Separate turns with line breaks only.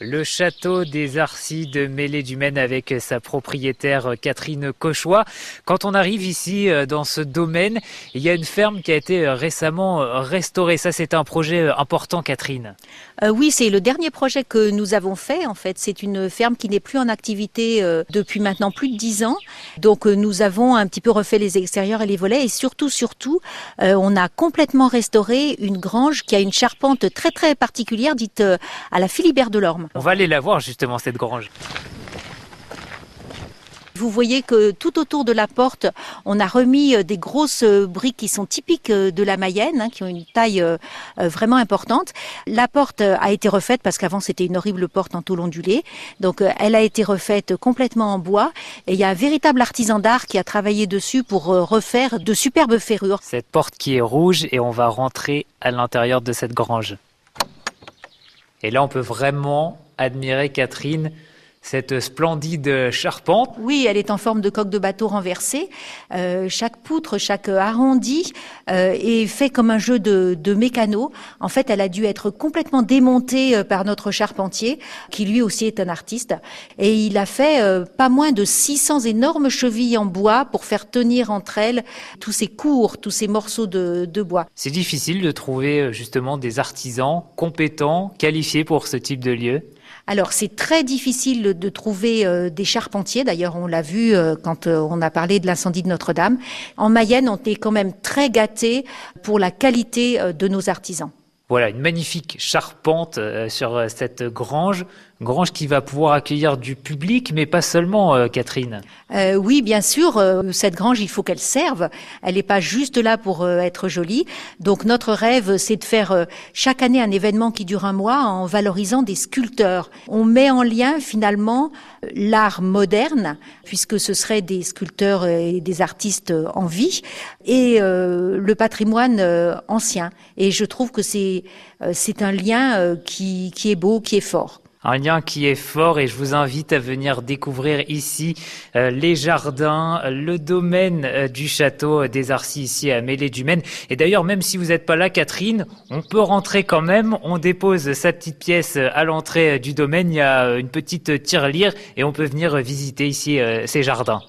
Le château des Arcis de Mêlée du Maine avec sa propriétaire Catherine Cauchois. Quand on arrive ici euh, dans ce domaine, il y a une ferme qui a été euh, récemment euh, restaurée. Ça, c'est un projet important, Catherine.
Oui, c'est le dernier projet que nous avons fait. En fait, c'est une ferme qui n'est plus en activité depuis maintenant plus de dix ans. Donc, nous avons un petit peu refait les extérieurs et les volets, et surtout, surtout, on a complètement restauré une grange qui a une charpente très très particulière, dite à la Philibert de l'Orme.
On va aller la voir justement cette grange.
Vous voyez que tout autour de la porte, on a remis euh, des grosses euh, briques qui sont typiques euh, de la Mayenne, hein, qui ont une taille vraiment importante. La porte a été refaite parce qu'avant c'était une horrible porte en tôle ondulée. Donc elle a été refaite complètement en bois et il y a un véritable artisan d'art qui a travaillé dessus pour refaire de superbes ferrures.
Cette porte qui est rouge et on va rentrer à l'intérieur de cette grange. Et là on peut vraiment admirer Catherine cette splendide charpente.
Oui, elle est en forme de coque de bateau renversée. Euh, chaque poutre, chaque arrondi euh, est fait comme un jeu de, de mécano. En fait, elle a dû être complètement démontée euh, par notre charpentier, qui lui aussi est un artiste. Et il a fait euh, pas moins de 600 énormes chevilles en bois pour faire tenir entre elles tous ces cours, tous ces morceaux de, de bois.
C'est difficile de trouver justement des artisans compétents, qualifiés pour ce type de lieu.
Alors c'est très difficile de trouver euh, des charpentiers. D'ailleurs, on l'a vu euh, quand euh, on a parlé de l'incendie de Notre-Dame. En Mayenne, on est quand même très gâtés pour la qualité de nos artisans.
Voilà, une magnifique charpente sur cette grange grange qui va pouvoir accueillir du public, mais pas seulement, euh, Catherine.
Euh, oui, bien sûr, euh, cette grange, il faut qu'elle serve. Elle n'est pas juste là pour euh, être jolie. Donc notre rêve, c'est de faire euh, chaque année un événement qui dure un mois en valorisant des sculpteurs. On met en lien finalement l'art moderne, puisque ce seraient des sculpteurs et des artistes en vie, et le patrimoine ancien. Et je trouve que c'est c'est un lien qui, qui est beau, qui est fort
un lien qui est fort et je vous invite à venir découvrir ici euh, les jardins, le domaine euh, du château des Arcis ici à Mêlée du Maine. Et d'ailleurs, même si vous n'êtes pas là, Catherine, on peut rentrer quand même. On dépose sa petite pièce à l'entrée du domaine. Il y a une petite tirelire et on peut venir visiter ici euh, ces jardins.